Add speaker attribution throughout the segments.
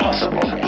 Speaker 1: impossible.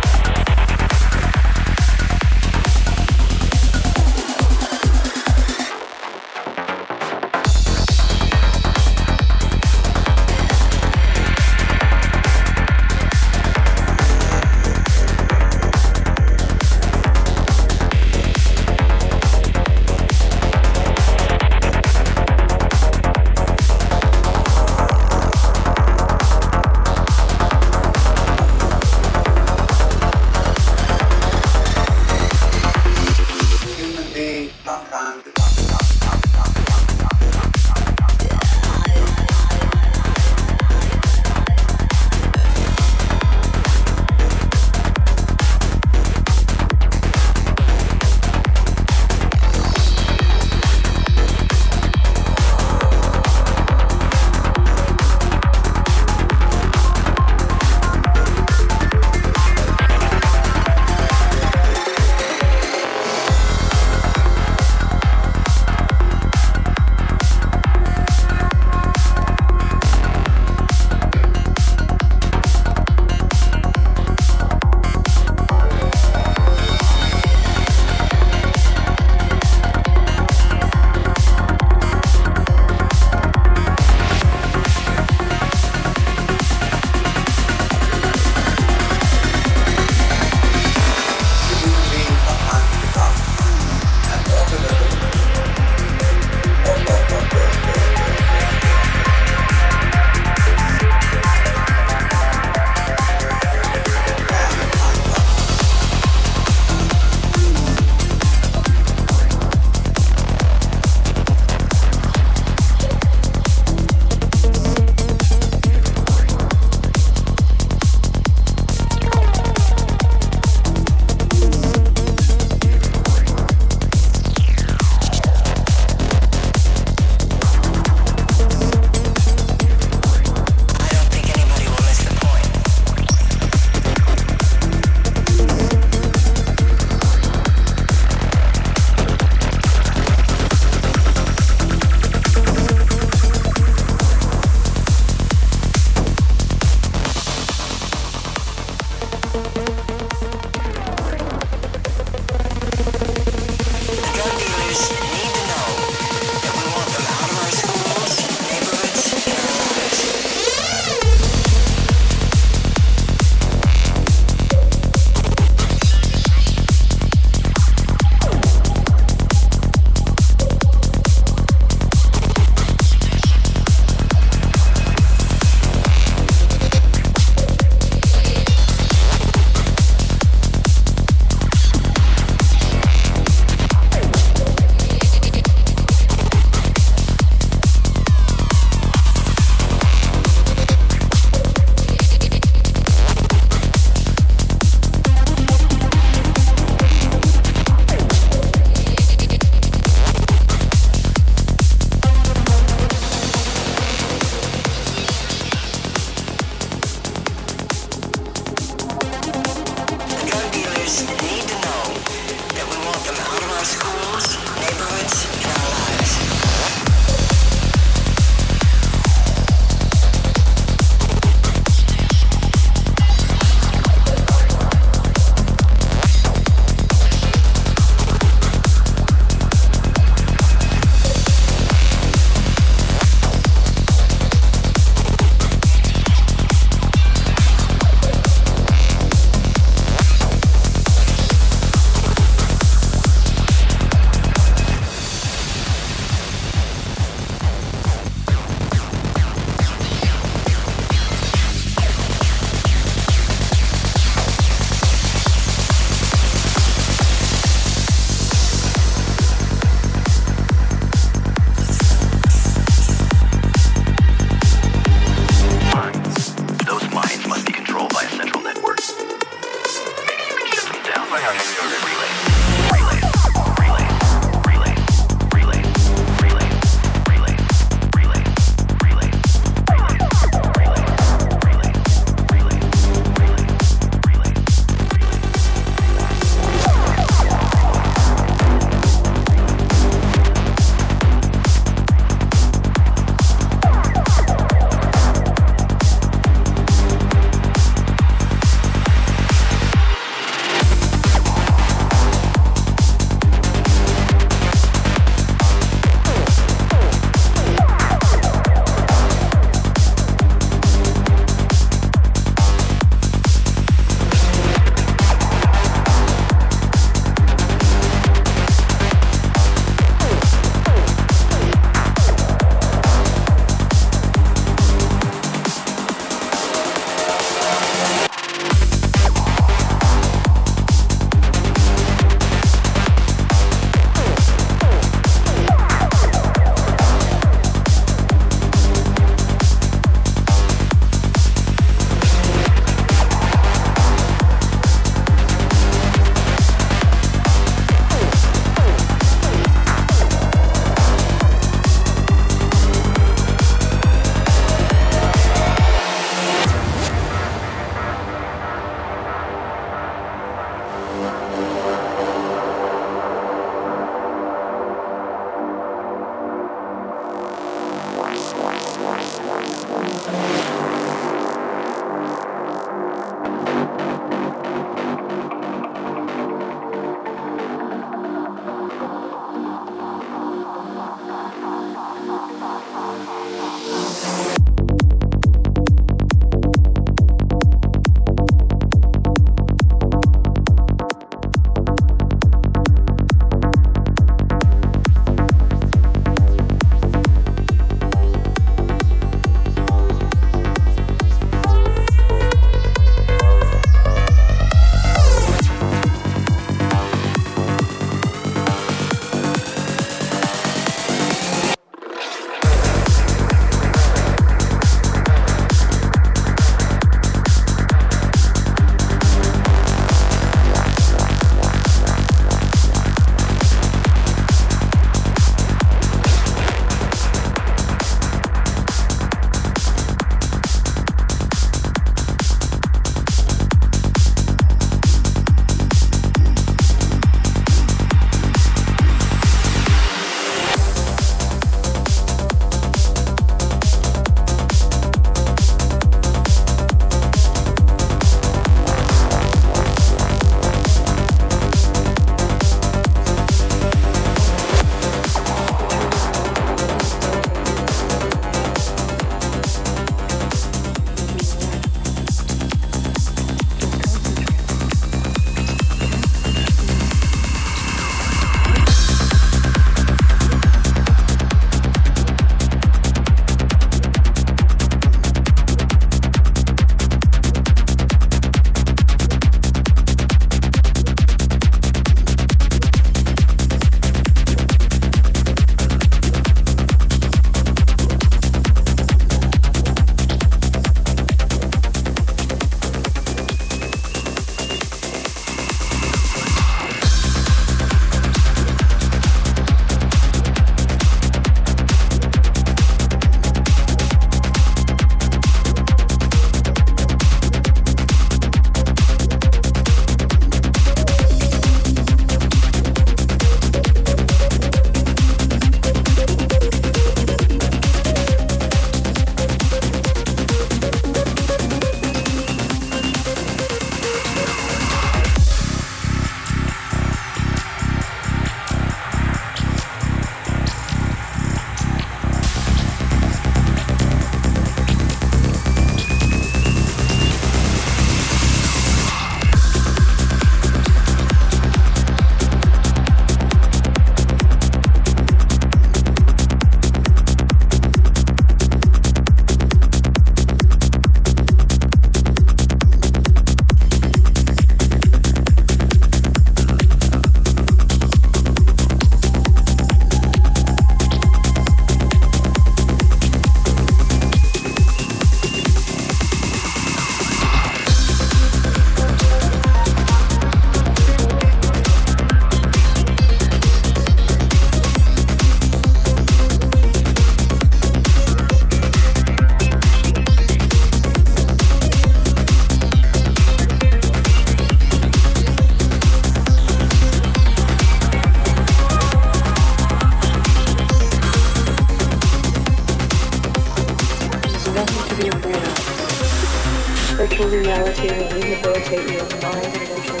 Speaker 2: Virtual reality will rehabilitate your mind and eventually